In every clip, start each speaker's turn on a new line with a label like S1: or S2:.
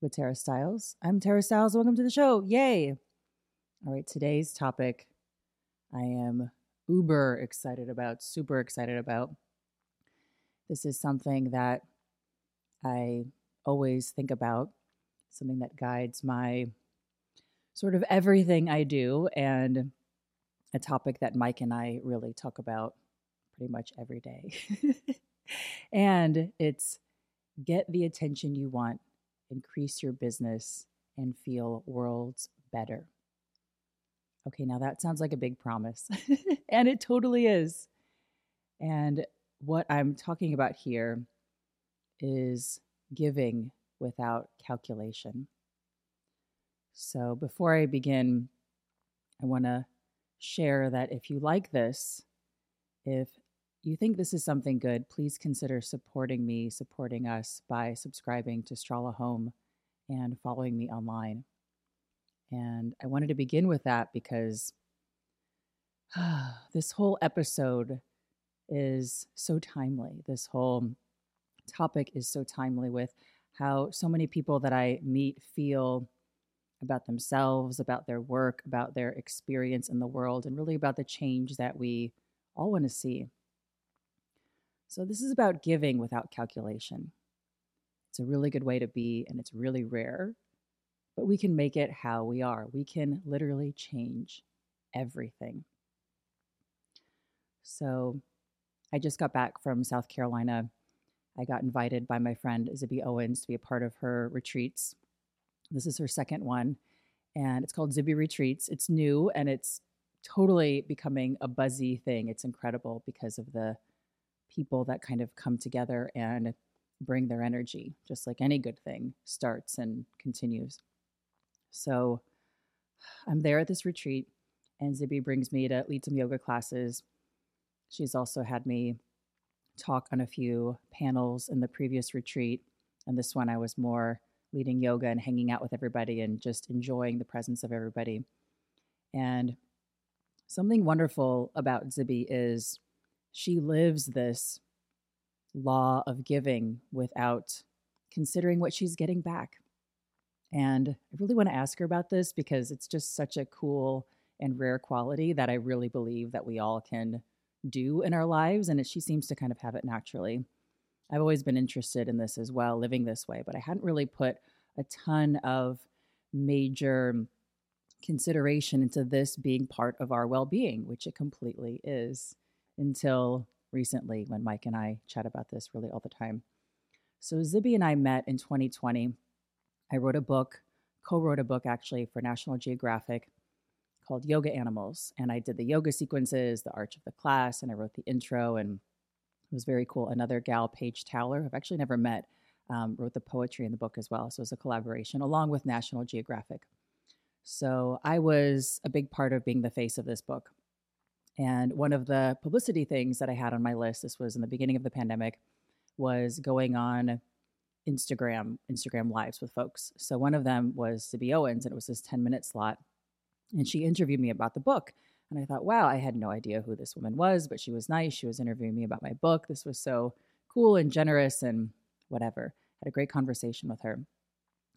S1: with Tara Stiles. I'm Tara Stiles. Welcome to the show. Yay. All right, today's topic I am uber excited about, super excited about. This is something that I always think about, something that guides my sort of everything I do, and a topic that Mike and I really talk about pretty much every day. and it's get the attention you want increase your business, and feel worlds better. Okay, now that sounds like a big promise, and it totally is. And what I'm talking about here is giving without calculation. So before I begin, I want to share that if you like this, if you think this is something good, please consider supporting me, supporting us by subscribing to Strala Home and following me online. And I wanted to begin with that because uh, this whole episode is so timely. This whole topic is so timely with how so many people that I meet feel about themselves, about their work, about their experience in the world, and really about the change that we all want to see. So, this is about giving without calculation. It's a really good way to be, and it's really rare, but we can make it how we are. We can literally change everything. So, I just got back from South Carolina. I got invited by my friend Zibby Owens to be a part of her retreats. This is her second one, and it's called Zibby Retreats. It's new and it's totally becoming a buzzy thing. It's incredible because of the people that kind of come together and bring their energy, just like any good thing starts and continues. So I'm there at this retreat, and Zibby brings me to lead some yoga classes. She's also had me talk on a few panels in the previous retreat. And this one, I was more leading yoga and hanging out with everybody and just enjoying the presence of everybody. And something wonderful about Zibby is she lives this law of giving without considering what she's getting back. And I really want to ask her about this because it's just such a cool and rare quality that I really believe that we all can do in our lives. And she seems to kind of have it naturally. I've always been interested in this as well, living this way, but I hadn't really put a ton of major consideration into this being part of our well being, which it completely is until recently when Mike and I chat about this really all the time. So, Zibby and I met in 2020. I wrote a book, co wrote a book actually for National Geographic called Yoga Animals. And I did the yoga sequences, the arch of the class, and I wrote the intro. And it was very cool. Another gal, Paige Towler, I've actually never met, um, wrote the poetry in the book as well. So it was a collaboration along with National Geographic. So I was a big part of being the face of this book. And one of the publicity things that I had on my list, this was in the beginning of the pandemic, was going on Instagram, Instagram lives with folks. So one of them was Zibby Owens, and it was this 10 minute slot. And she interviewed me about the book. And I thought, wow, I had no idea who this woman was, but she was nice. She was interviewing me about my book. This was so cool and generous and whatever. Had a great conversation with her.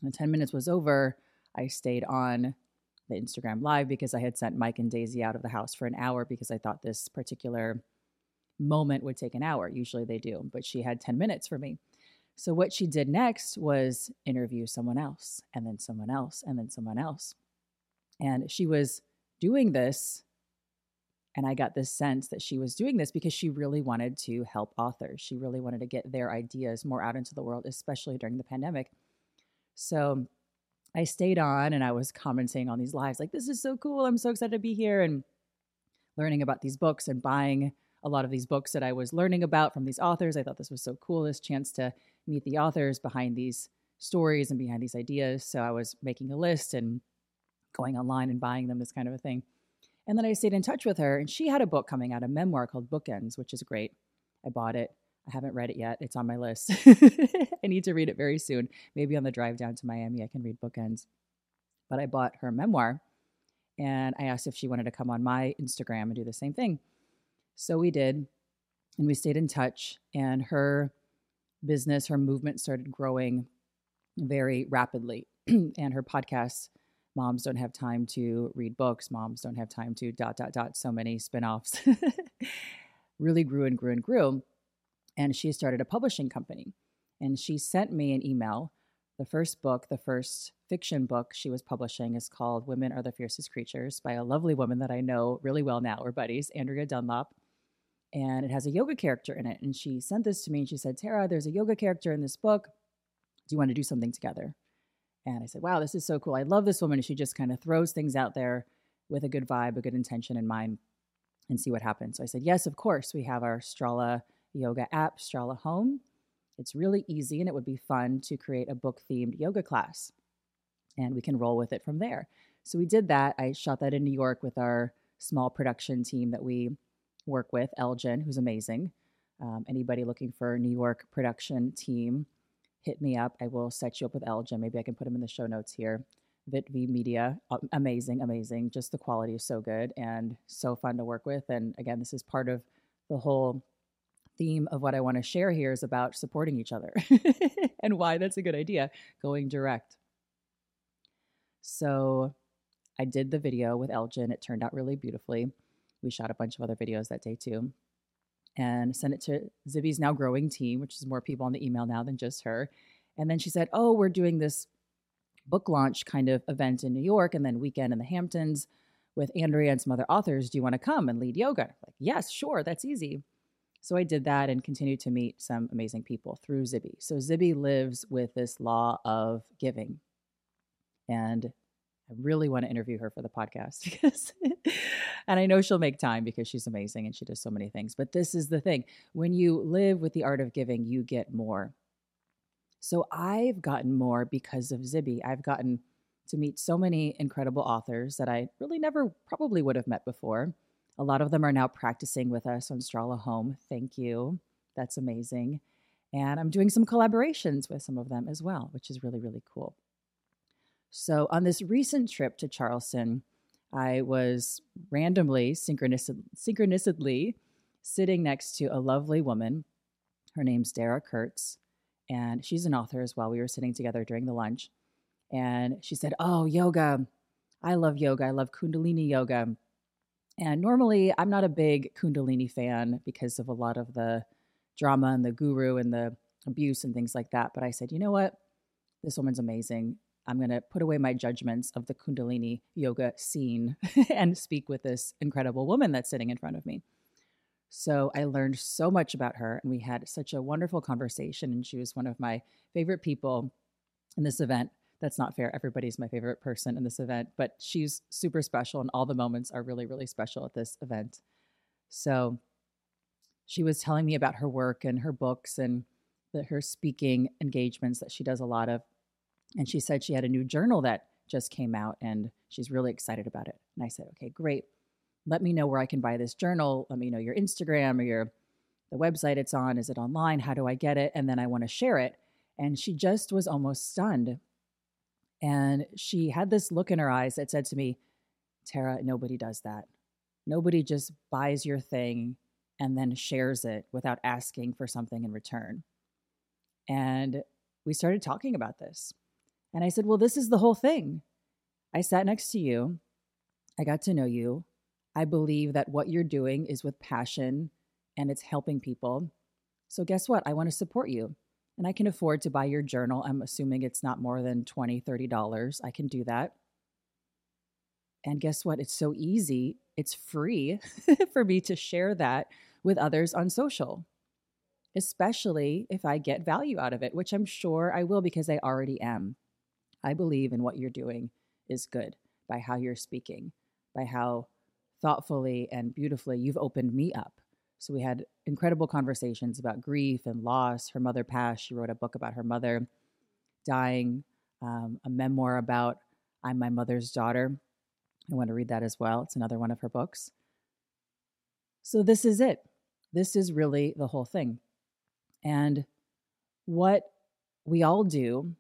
S1: When 10 minutes was over, I stayed on the Instagram live because I had sent Mike and Daisy out of the house for an hour because I thought this particular moment would take an hour. Usually they do, but she had 10 minutes for me. So what she did next was interview someone else and then someone else and then someone else. And she was doing this and I got this sense that she was doing this because she really wanted to help authors. She really wanted to get their ideas more out into the world, especially during the pandemic. So I stayed on and I was commenting on these lives like, this is so cool. I'm so excited to be here and learning about these books and buying a lot of these books that I was learning about from these authors. I thought this was so cool, this chance to meet the authors behind these stories and behind these ideas. So I was making a list and going online and buying them, this kind of a thing. And then I stayed in touch with her, and she had a book coming out, a memoir called Bookends, which is great. I bought it. I haven't read it yet. It's on my list. I need to read it very soon. Maybe on the drive down to Miami, I can read Bookends. But I bought her memoir, and I asked if she wanted to come on my Instagram and do the same thing. So we did, and we stayed in touch. And her business, her movement started growing very rapidly. and her podcast, Moms Don't Have Time to Read Books, Moms Don't Have Time to dot, dot, dot, so many spinoffs, really grew and grew and grew. And she started a publishing company. And she sent me an email. The first book, the first fiction book she was publishing is called Women Are the Fiercest Creatures by a lovely woman that I know really well now. We're buddies, Andrea Dunlop and it has a yoga character in it. And she sent this to me and she said, Tara, there's a yoga character in this book. Do you want to do something together? And I said, Wow, this is so cool. I love this woman. And she just kind of throws things out there with a good vibe, a good intention in mind, and see what happens. So I said, Yes, of course. We have our Strala yoga app, Strala Home. It's really easy and it would be fun to create a book themed yoga class. And we can roll with it from there. So we did that. I shot that in New York with our small production team that we work with, Elgin, who's amazing. Um, anybody looking for a New York production team, hit me up. I will set you up with Elgin. Maybe I can put him in the show notes here. VitV Media, amazing, amazing. Just the quality is so good and so fun to work with. And again, this is part of the whole theme of what I want to share here is about supporting each other and why that's a good idea going direct. So I did the video with Elgin. It turned out really beautifully. We shot a bunch of other videos that day too and sent it to Zibby's now growing team, which is more people on the email now than just her. And then she said, Oh, we're doing this book launch kind of event in New York and then weekend in the Hamptons with Andrea and some other authors. Do you want to come and lead yoga? Like, yes, sure, that's easy. So I did that and continued to meet some amazing people through Zibby. So Zibby lives with this law of giving. And I really want to interview her for the podcast because, and I know she'll make time because she's amazing and she does so many things. But this is the thing when you live with the art of giving, you get more. So I've gotten more because of Zibby. I've gotten to meet so many incredible authors that I really never probably would have met before. A lot of them are now practicing with us on Strala Home. Thank you. That's amazing. And I'm doing some collaborations with some of them as well, which is really, really cool. So, on this recent trip to Charleston, I was randomly, synchronicity, sitting next to a lovely woman. Her name's Dara Kurtz, and she's an author as well. We were sitting together during the lunch, and she said, Oh, yoga. I love yoga. I love Kundalini yoga. And normally, I'm not a big Kundalini fan because of a lot of the drama and the guru and the abuse and things like that. But I said, you know what? This woman's amazing. I'm going to put away my judgments of the Kundalini yoga scene and speak with this incredible woman that's sitting in front of me. So I learned so much about her, and we had such a wonderful conversation. And she was one of my favorite people in this event. That's not fair. Everybody's my favorite person in this event, but she's super special, and all the moments are really, really special at this event. So she was telling me about her work and her books and the, her speaking engagements that she does a lot of and she said she had a new journal that just came out and she's really excited about it. And I said, okay, great. Let me know where I can buy this journal. Let me know your Instagram or your the website it's on. Is it online? How do I get it? And then I want to share it. And she just was almost stunned. And she had this look in her eyes that said to me, Tara, nobody does that. Nobody just buys your thing and then shares it without asking for something in return. And we started talking about this. And I said, Well, this is the whole thing. I sat next to you. I got to know you. I believe that what you're doing is with passion and it's helping people. So, guess what? I want to support you and I can afford to buy your journal. I'm assuming it's not more than $20, $30. I can do that. And guess what? It's so easy. It's free for me to share that with others on social, especially if I get value out of it, which I'm sure I will because I already am. I believe in what you're doing is good by how you're speaking, by how thoughtfully and beautifully you've opened me up. So we had incredible conversations about grief and loss. Her mother passed. She wrote a book about her mother dying, um, a memoir about I'm my mother's daughter. I want to read that as well. It's another one of her books. So, this is it. This is really the whole thing. And what we all do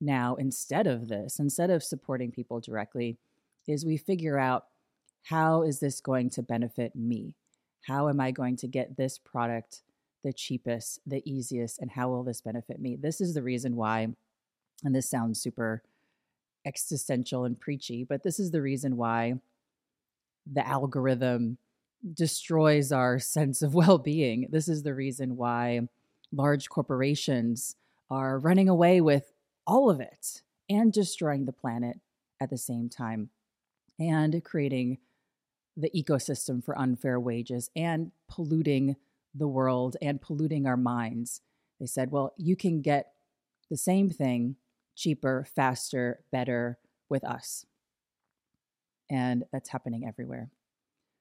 S1: now, instead of this, instead of supporting people directly, is we figure out how is this going to benefit me? How am I going to get this product the cheapest, the easiest, and how will this benefit me? This is the reason why, and this sounds super existential and preachy, but this is the reason why the algorithm destroys our sense of well being. This is the reason why large corporations are running away with all of it and destroying the planet at the same time and creating the ecosystem for unfair wages and polluting the world and polluting our minds. They said, well, you can get the same thing cheaper, faster, better with us. And that's happening everywhere.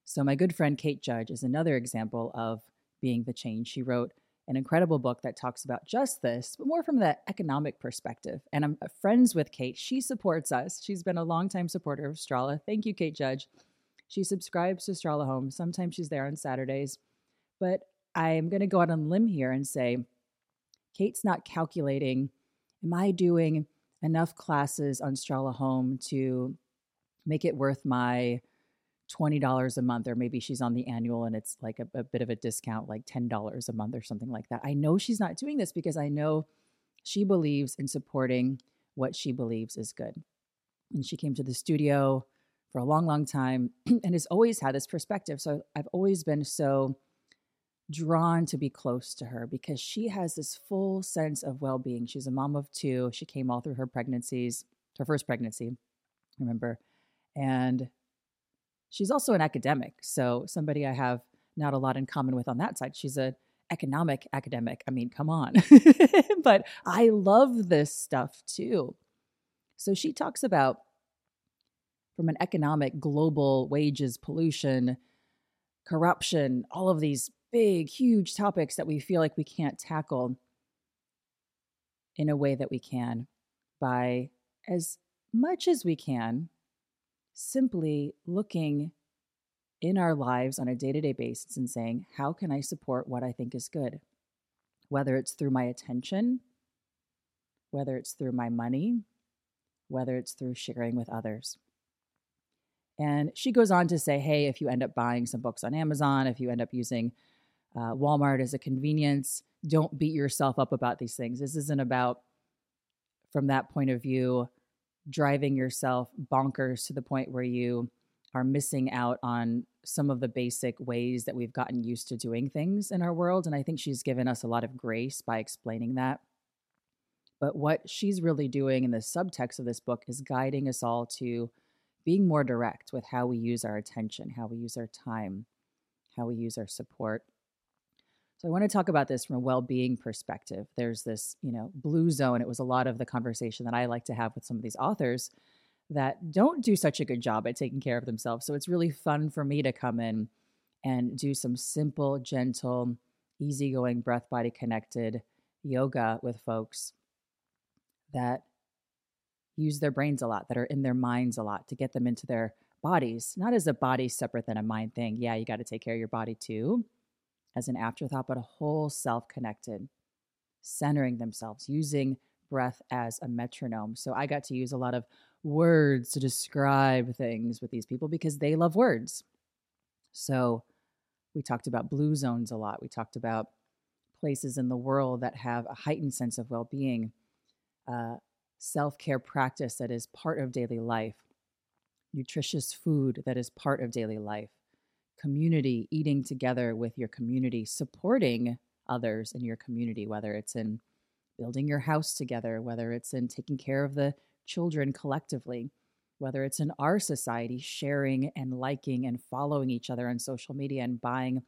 S1: So, my good friend Kate Judge is another example of being the change. She wrote an incredible book that talks about just this, but more from the economic perspective. And I'm uh, friends with Kate. She supports us. She's been a longtime supporter of Strala. Thank you, Kate Judge. She subscribes to Strala Home. Sometimes she's there on Saturdays. But I'm going to go out on a limb here and say Kate's not calculating, am I doing enough classes on Strala Home to make it worth my $20 a month, or maybe she's on the annual and it's like a, a bit of a discount, like $10 a month or something like that. I know she's not doing this because I know she believes in supporting what she believes is good. And she came to the studio for a long, long time and has always had this perspective. So I've always been so drawn to be close to her because she has this full sense of well being. She's a mom of two. She came all through her pregnancies, her first pregnancy, remember. And she's also an academic. So somebody I have not a lot in common with on that side. She's a economic academic. I mean, come on. but I love this stuff too. So she talks about from an economic global wages, pollution, corruption, all of these big, huge topics that we feel like we can't tackle in a way that we can by as much as we can simply looking in our lives on a day to day basis and saying, How can I support what I think is good? Whether it's through my attention, whether it's through my money, whether it's through sharing with others. And she goes on to say, Hey, if you end up buying some books on Amazon, if you end up using uh, Walmart as a convenience. Don't beat yourself up about these things. This isn't about, from that point of view, driving yourself bonkers to the point where you are missing out on some of the basic ways that we've gotten used to doing things in our world. And I think she's given us a lot of grace by explaining that. But what she's really doing in the subtext of this book is guiding us all to being more direct with how we use our attention, how we use our time, how we use our support. So I want to talk about this from a well-being perspective. There's this, you know, blue zone. It was a lot of the conversation that I like to have with some of these authors that don't do such a good job at taking care of themselves. So it's really fun for me to come in and do some simple, gentle, easygoing, breath body connected yoga with folks that use their brains a lot, that are in their minds a lot to get them into their bodies, not as a body separate than a mind thing. Yeah, you got to take care of your body too as an afterthought, but a whole self connected, centering themselves, using breath as a metronome. So I got to use a lot of words to describe things with these people because they love words. So we talked about blue zones a lot. We talked about places in the world that have a heightened sense of well being, uh, self care practice that is part of daily life, nutritious food that is part of daily life community, eating together with your community, supporting others in your community, whether it's in building your house together, whether it's in taking care of the children collectively, whether it's in our society, sharing and liking and following each other on social media and buying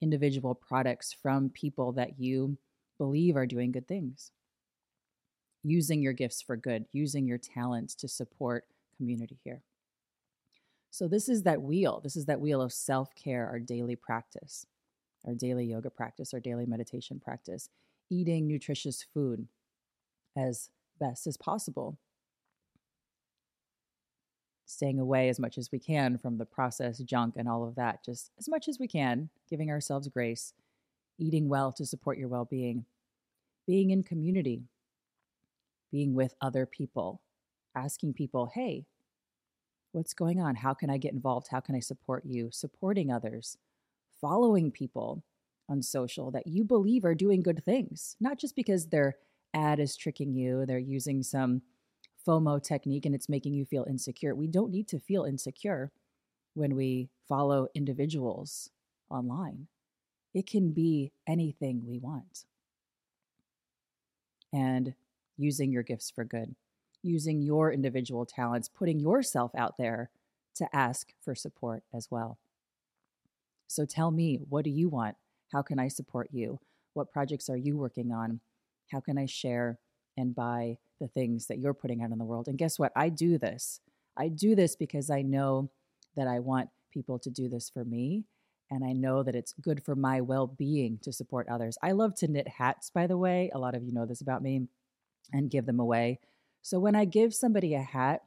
S1: individual products from people that you believe are doing good things. Using your gifts for good, using your talents to support community here. So, this is that wheel. This is that wheel of self care, our daily practice, our daily yoga practice, our daily meditation practice, eating nutritious food as best as possible, staying away as much as we can from the processed junk and all of that, just as much as we can, giving ourselves grace, eating well to support your well being, being in community, being with other people, asking people, hey, what's going on? How can I get involved? How can I support you? Supporting others, following people on social that you believe are doing good things, not just because their ad is tricking you, they're using some FOMO technique and it's making you feel insecure. We don't need to feel insecure when we follow individuals online. It can be anything we want. And using your gifts for good, using your individual talents, putting yourself out there to ask for support as well. So tell me, what do you want? How can I support you? What projects are you working on? How can I share and buy the things that you're putting out in the world? And guess what? I do this. I do this because I know that I want people to do this for me. And I know that it's good for my well being to support others. I love to knit hats, by the way. A lot of you know this about me and give them away. So when I give somebody a hat,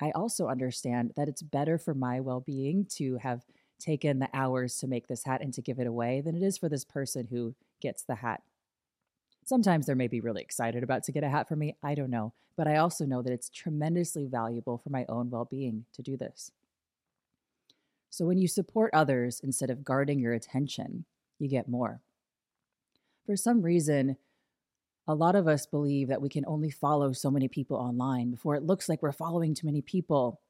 S1: I also understand that it's better for my well being to have taken the hours to make this hat and to give it away than it is for this person who gets the hat. Sometimes they're maybe really excited about to get a hat for me. I don't know. But I also know that it's tremendously valuable for my own well being to do this. So when you support others instead of guarding your attention, you get more. For some reason, a lot of us believe that we can only follow so many people online before it looks like we're following too many people.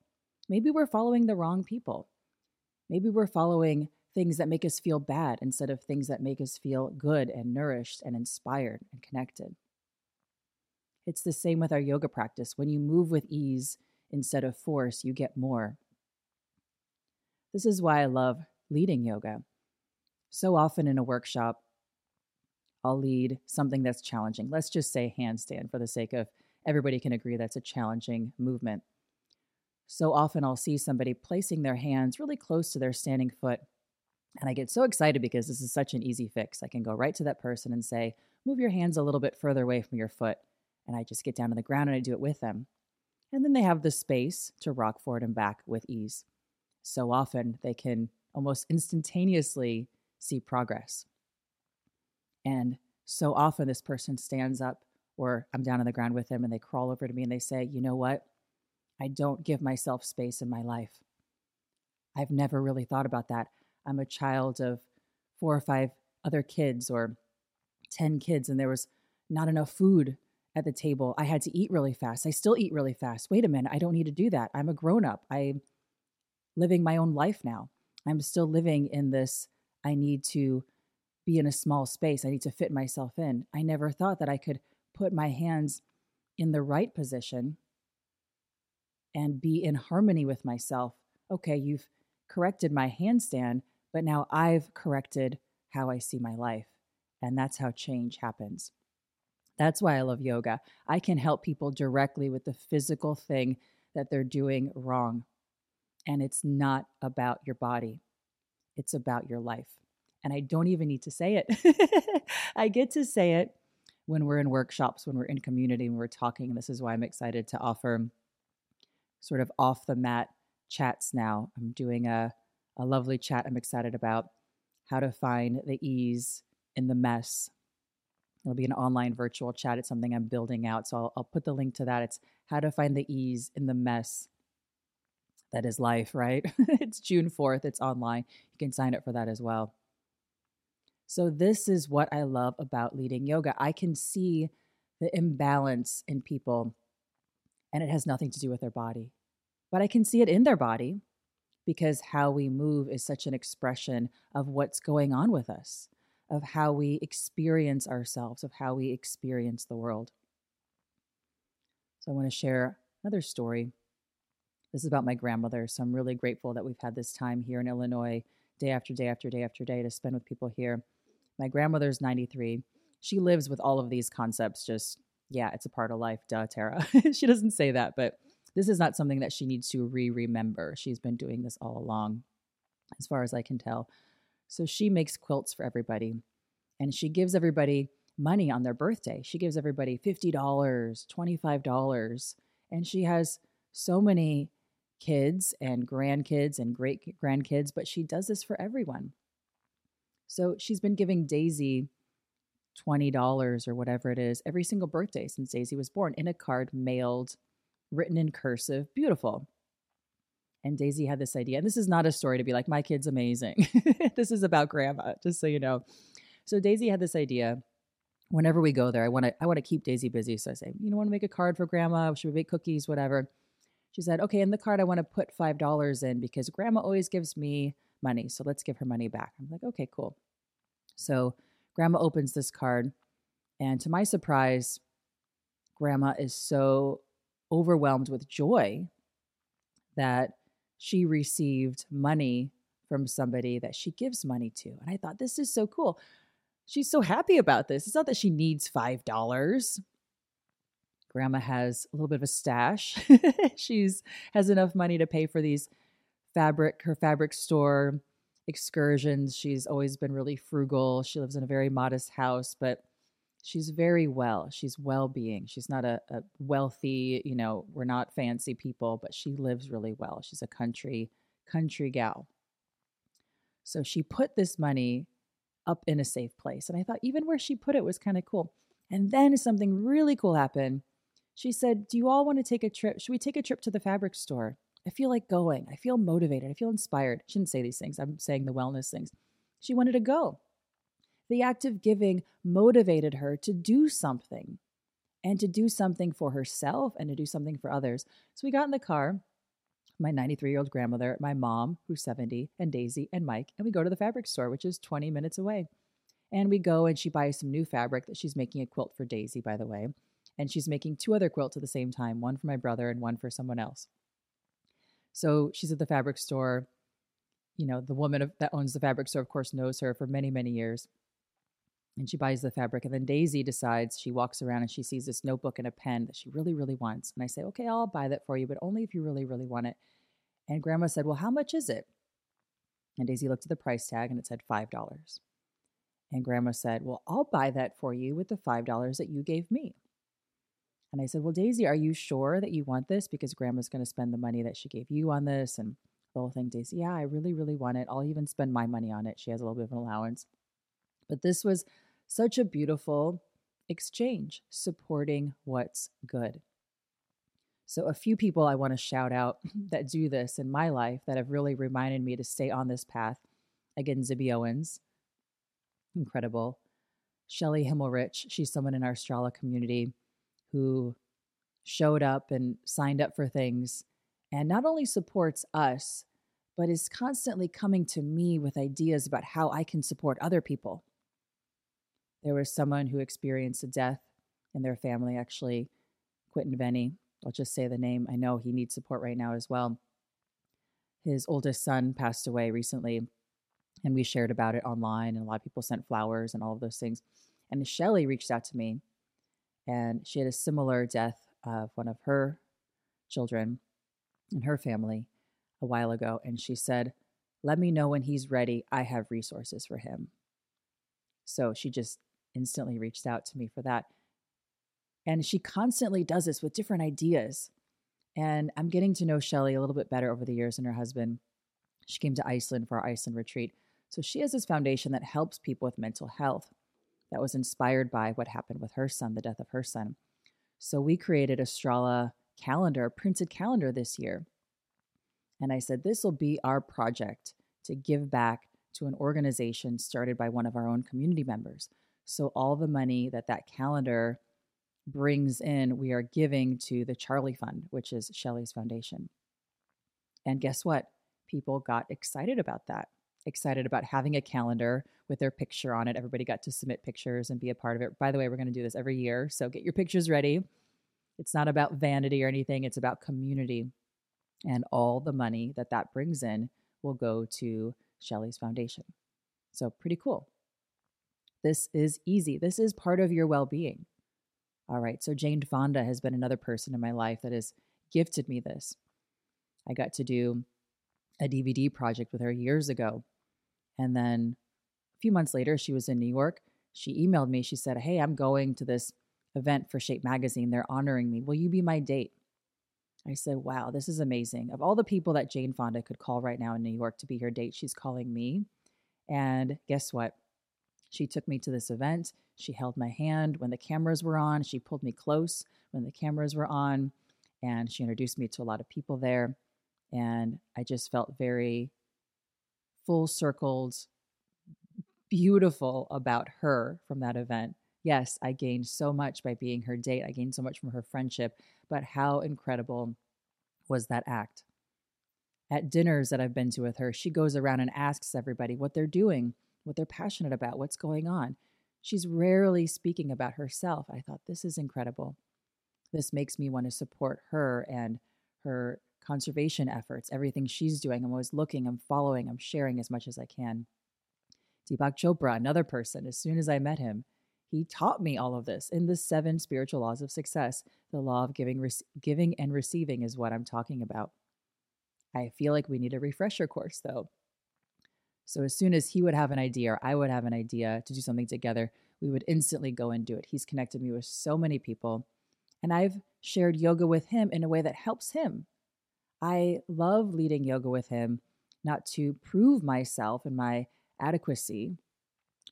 S1: Maybe we're following the wrong people. Maybe we're following things that make us feel bad instead of things that make us feel good and nourished and inspired and connected. It's the same with our yoga practice. When you move with ease instead of force, you get more. This is why I love leading yoga. So often in a workshop, I'll lead something that's challenging. Let's just say handstand for the sake of everybody can agree that's a challenging movement. So often I'll see somebody placing their hands really close to their standing foot. And I get so excited because this is such an easy fix. I can go right to that person and say, Move your hands a little bit further away from your foot. And I just get down on the ground and I do it with them. And then they have the space to rock forward and back with ease. So often they can almost instantaneously see progress. And so often this person stands up, or I'm down on the ground with them, and they crawl over to me and they say, You know what? I don't give myself space in my life. I've never really thought about that. I'm a child of four or five other kids or 10 kids, and there was not enough food at the table. I had to eat really fast. I still eat really fast. Wait a minute, I don't need to do that. I'm a grown up. I'm living my own life now. I'm still living in this, I need to be in a small space. I need to fit myself in. I never thought that I could put my hands in the right position and be in harmony with myself. Okay, you've corrected my handstand, but now I've corrected how I see my life. And that's how change happens. That's why I love yoga. I can help people directly with the physical thing that they're doing wrong. And it's not about your body, it's about your life. And I don't even need to say it. I get to say it when we're in workshops, when we're in community, when we're talking. This is why I'm excited to offer sort of off the mat chats now. I'm doing a, a lovely chat I'm excited about how to find the ease in the mess. It'll be an online virtual chat. It's something I'm building out. So I'll, I'll put the link to that. It's how to find the ease in the mess that is life, right? it's June 4th. It's online. You can sign up for that as well. So, this is what I love about leading yoga. I can see the imbalance in people and it has nothing to do with their body. But I can see it in their body because how we move is such an expression of what's going on with us, of how we experience ourselves, of how we experience the world. So I want to share another story. This is about my grandmother. So I'm really grateful that we've had this time here in Illinois, day after day after day after day, to spend with people here. My grandmother's 93. She lives with all of these concepts just yeah, it's a part of life. Duh, Tara. she doesn't say that, but this is not something that she needs to re remember. She's been doing this all along, as far as I can tell. So she makes quilts for everybody and she gives everybody money on their birthday. She gives everybody $50, $25, and she has so many kids and grandkids and great grandkids, but she does this for everyone. So she's been giving Daisy $20 or whatever it is every single birthday since Daisy was born in a card mailed, written in cursive, beautiful. And Daisy had this idea. And this is not a story to be like, my kid's amazing. this is about grandma, just so you know. So Daisy had this idea. Whenever we go there, I want to I want to keep Daisy busy. So I say, you know, want to make a card for grandma? Should we make cookies? Whatever. She said, okay, in the card, I want to put five dollars in because grandma always gives me money. So let's give her money back. I'm like, okay, cool. So grandma opens this card, and to my surprise, grandma is so overwhelmed with joy that she received money from somebody that she gives money to. And I thought, this is so cool. She's so happy about this. It's not that she needs $5. Grandma has a little bit of a stash. She's has enough money to pay for these fabric, her fabric store excursions. She's always been really frugal. She lives in a very modest house, but she's very well. She's well being. She's not a, a, wealthy, you know, we're not fancy people, but she lives really well. She's a country, country gal. So she put this money up in a safe place. And I thought even where she put it was kind of cool. And then something really cool happened. She said, Do you all want to take a trip? Should we take a trip to the fabric store? I feel like going. I feel motivated. I feel inspired. She didn't say these things. I'm saying the wellness things. She wanted to go. The act of giving motivated her to do something and to do something for herself and to do something for others. So we got in the car, my 93 year old grandmother, my mom, who's 70, and Daisy and Mike, and we go to the fabric store, which is 20 minutes away. And we go and she buys some new fabric that she's making a quilt for Daisy, by the way. And she's making two other quilts at the same time one for my brother and one for someone else. So she's at the fabric store. You know, the woman that owns the fabric store, of course, knows her for many, many years and she buys the fabric. And then Daisy decides she walks around and she sees this notebook and a pen that she really, really wants. And I say, okay, I'll buy that for you, but only if you really, really want it. And grandma said, well, how much is it? And Daisy looked at the price tag and it said $5. And grandma said, well, I'll buy that for you with the $5 that you gave me. And I said, well, Daisy, are you sure that you want this? Because grandma's going to spend the money that she gave you on this. And the whole thing, Daisy, yeah, I really, really want it. I'll even spend my money on it. She has a little bit of an allowance. But this was such a beautiful exchange, supporting what's good. So, a few people I want to shout out that do this in my life that have really reminded me to stay on this path. Again, Zibby Owens, incredible. Shelly Himmelrich, she's someone in our Strala community who showed up and signed up for things and not only supports us, but is constantly coming to me with ideas about how I can support other people. There was someone who experienced a death in their family, actually, Quentin Venny. I'll just say the name. I know he needs support right now as well. His oldest son passed away recently, and we shared about it online, and a lot of people sent flowers and all of those things. And Shelly reached out to me, and she had a similar death of one of her children in her family a while ago. And she said, Let me know when he's ready. I have resources for him. So she just instantly reached out to me for that. And she constantly does this with different ideas. And I'm getting to know Shelly a little bit better over the years and her husband. She came to Iceland for our Iceland retreat. So she has this foundation that helps people with mental health that was inspired by what happened with her son, the death of her son. So we created a Strala calendar, printed calendar this year. And I said, this will be our project to give back to an organization started by one of our own community members. So all the money that that calendar brings in, we are giving to the Charlie Fund, which is Shelly's foundation. And guess what? People got excited about that. Excited about having a calendar with their picture on it. Everybody got to submit pictures and be a part of it. By the way, we're going to do this every year. So get your pictures ready. It's not about vanity or anything, it's about community. And all the money that that brings in will go to Shelly's foundation. So, pretty cool. This is easy. This is part of your well being. All right. So, Jane Fonda has been another person in my life that has gifted me this. I got to do a DVD project with her years ago. And then a few months later, she was in New York. She emailed me. She said, Hey, I'm going to this event for Shape Magazine. They're honoring me. Will you be my date? I said, wow, this is amazing. Of all the people that Jane Fonda could call right now in New York to be her date, she's calling me. And guess what? She took me to this event. She held my hand when the cameras were on. She pulled me close when the cameras were on. And she introduced me to a lot of people there. And I just felt very full circled, beautiful about her from that event. Yes, I gained so much by being her date. I gained so much from her friendship, but how incredible was that act? At dinners that I've been to with her, she goes around and asks everybody what they're doing, what they're passionate about, what's going on. She's rarely speaking about herself. I thought, this is incredible. This makes me want to support her and her conservation efforts, everything she's doing. I'm always looking, I'm following, I'm sharing as much as I can. Deepak Chopra, another person, as soon as I met him, he taught me all of this in the seven spiritual laws of success. The law of giving, re- giving and receiving is what I'm talking about. I feel like we need a refresher course though. So as soon as he would have an idea or I would have an idea to do something together, we would instantly go and do it. He's connected me with so many people. And I've shared yoga with him in a way that helps him. I love leading yoga with him, not to prove myself and my adequacy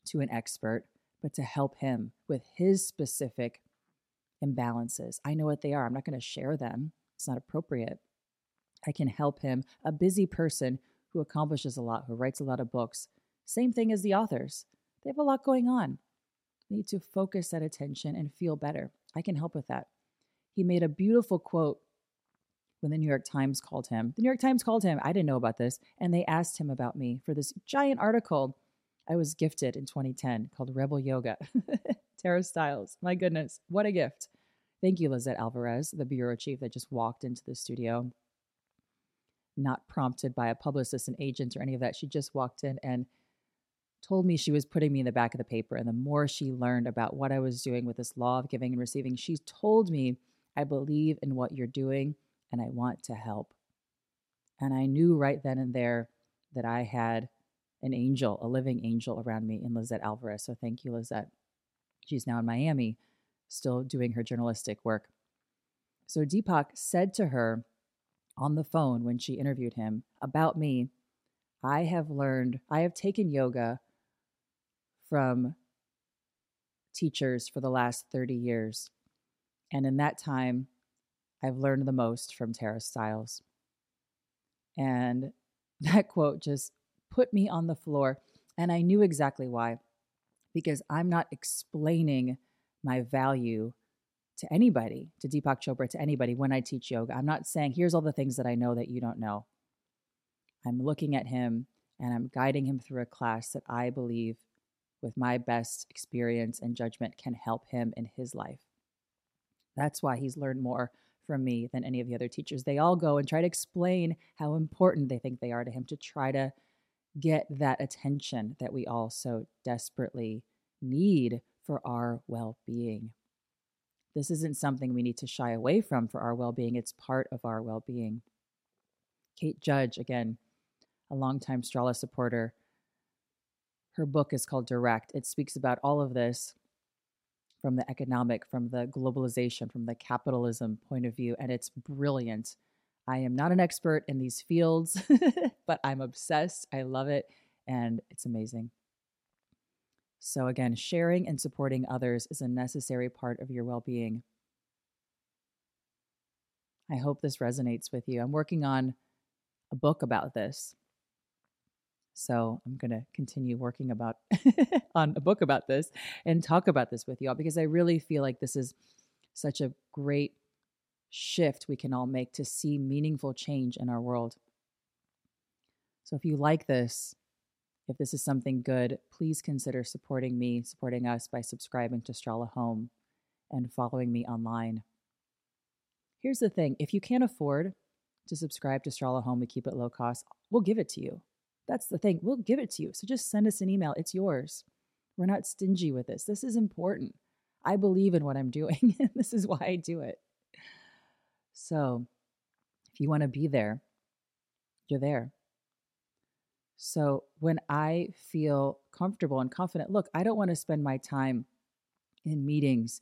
S1: to an expert, but to help him with his specific imbalances. I know what they are. I'm not going to share them, it's not appropriate. I can help him, a busy person who accomplishes a lot, who writes a lot of books. Same thing as the authors. They have a lot going on. Need to focus that attention and feel better. I can help with that. He made a beautiful quote when the New York Times called him. The New York Times called him. I didn't know about this. And they asked him about me for this giant article I was gifted in 2010 called Rebel Yoga. Tara Stiles. My goodness, what a gift. Thank you, Lizette Alvarez, the bureau chief that just walked into the studio, not prompted by a publicist, an agent, or any of that. She just walked in and told me she was putting me in the back of the paper. And the more she learned about what I was doing with this law of giving and receiving, she told me, I believe in what you're doing and I want to help. And I knew right then and there that I had an angel, a living angel around me in Lizette Alvarez. So thank you, Lizette. She's now in Miami, still doing her journalistic work. So Deepak said to her on the phone when she interviewed him about me, I have learned, I have taken yoga from teachers for the last 30 years. And in that time, I've learned the most from Tara Stiles. And that quote just put me on the floor. And I knew exactly why, because I'm not explaining my value to anybody, to Deepak Chopra, to anybody when I teach yoga. I'm not saying, here's all the things that I know that you don't know. I'm looking at him and I'm guiding him through a class that I believe, with my best experience and judgment, can help him in his life. That's why he's learned more from me than any of the other teachers. They all go and try to explain how important they think they are to him to try to get that attention that we all so desperately need for our well being. This isn't something we need to shy away from for our well being, it's part of our well being. Kate Judge, again, a longtime Strala supporter, her book is called Direct. It speaks about all of this from the economic, from the globalization, from the capitalism point of view, and it's brilliant. I am not an expert in these fields, but I'm obsessed. I love it, and it's amazing. So, again, sharing and supporting others is a necessary part of your well being. I hope this resonates with you. I'm working on a book about this. So I'm going to continue working about on a book about this and talk about this with y'all because I really feel like this is such a great shift we can all make to see meaningful change in our world. So if you like this, if this is something good, please consider supporting me, supporting us by subscribing to Strala Home and following me online. Here's the thing if you can't afford to subscribe to Strala Home, we keep it low cost, we'll give it to you. That's the thing, we'll give it to you. So just send us an email, it's yours. We're not stingy with this. This is important. I believe in what I'm doing, and this is why I do it. So if you want to be there, you're there. So when I feel comfortable and confident, look, I don't want to spend my time in meetings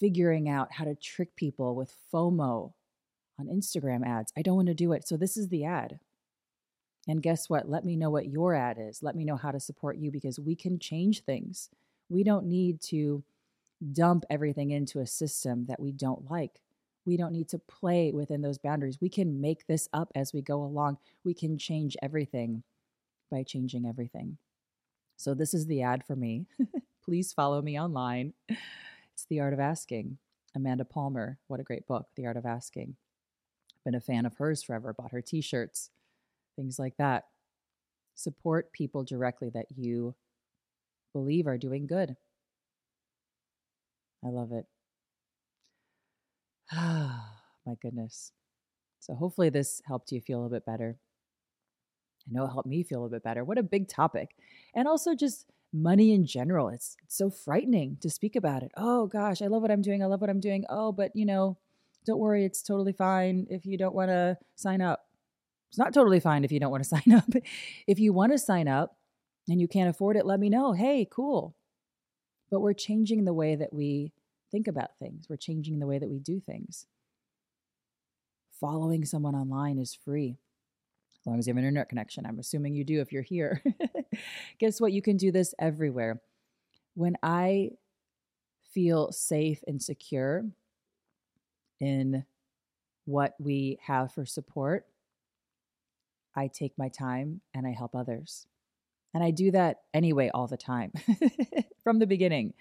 S1: figuring out how to trick people with FOMO on Instagram ads. I don't want to do it. So this is the ad. And guess what? Let me know what your ad is. Let me know how to support you because we can change things. We don't need to dump everything into a system that we don't like. We don't need to play within those boundaries. We can make this up as we go along. We can change everything by changing everything. So, this is the ad for me. Please follow me online. It's The Art of Asking. Amanda Palmer. What a great book, The Art of Asking. I've been a fan of hers forever, bought her t shirts, things like that. Support people directly that you believe are doing good. I love it. Ah, my goodness. So, hopefully, this helped you feel a bit better. I know it helped me feel a bit better. What a big topic. And also, just money in general. It's, it's so frightening to speak about it. Oh, gosh, I love what I'm doing. I love what I'm doing. Oh, but you know, don't worry. It's totally fine if you don't want to sign up. It's not totally fine if you don't want to sign up. if you want to sign up and you can't afford it, let me know. Hey, cool. But we're changing the way that we think about things, we're changing the way that we do things. Following someone online is free as long as you have an internet connection. I'm assuming you do if you're here. Guess what? You can do this everywhere. When I feel safe and secure in what we have for support, I take my time and I help others. And I do that anyway all the time from the beginning.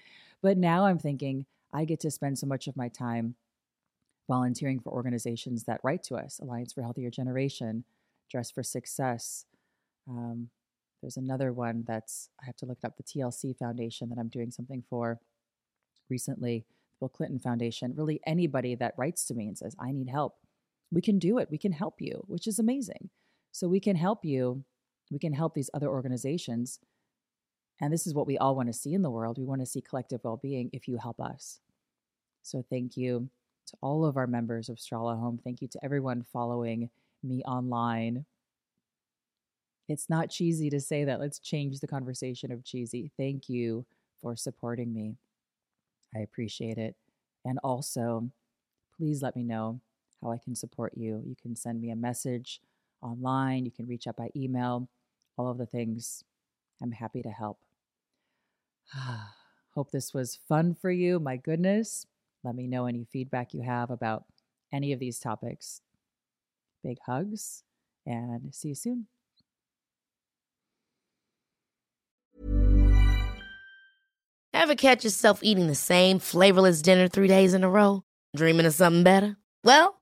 S1: But now I'm thinking I get to spend so much of my time volunteering for organizations that write to us Alliance for Healthier Generation, Dress for Success. Um, there's another one that's, I have to look up the TLC Foundation that I'm doing something for recently, Bill Clinton Foundation. Really, anybody that writes to me and says, I need help, we can do it. We can help you, which is amazing. So we can help you we can help these other organizations. And this is what we all want to see in the world. We want to see collective well being if you help us. So thank you to all of our members of Strala Home. Thank you to everyone following me online. It's not cheesy to say that. Let's change the conversation of cheesy. Thank you for supporting me. I appreciate it. And also, please let me know how I can support you. You can send me a message online, you can reach out by email all of the things. I'm happy to help. Hope this was fun for you. My goodness. Let me know any feedback you have about any of these topics. Big hugs and see you soon.
S2: Ever catch yourself eating the same flavorless dinner three days in a row? Dreaming of something better? Well,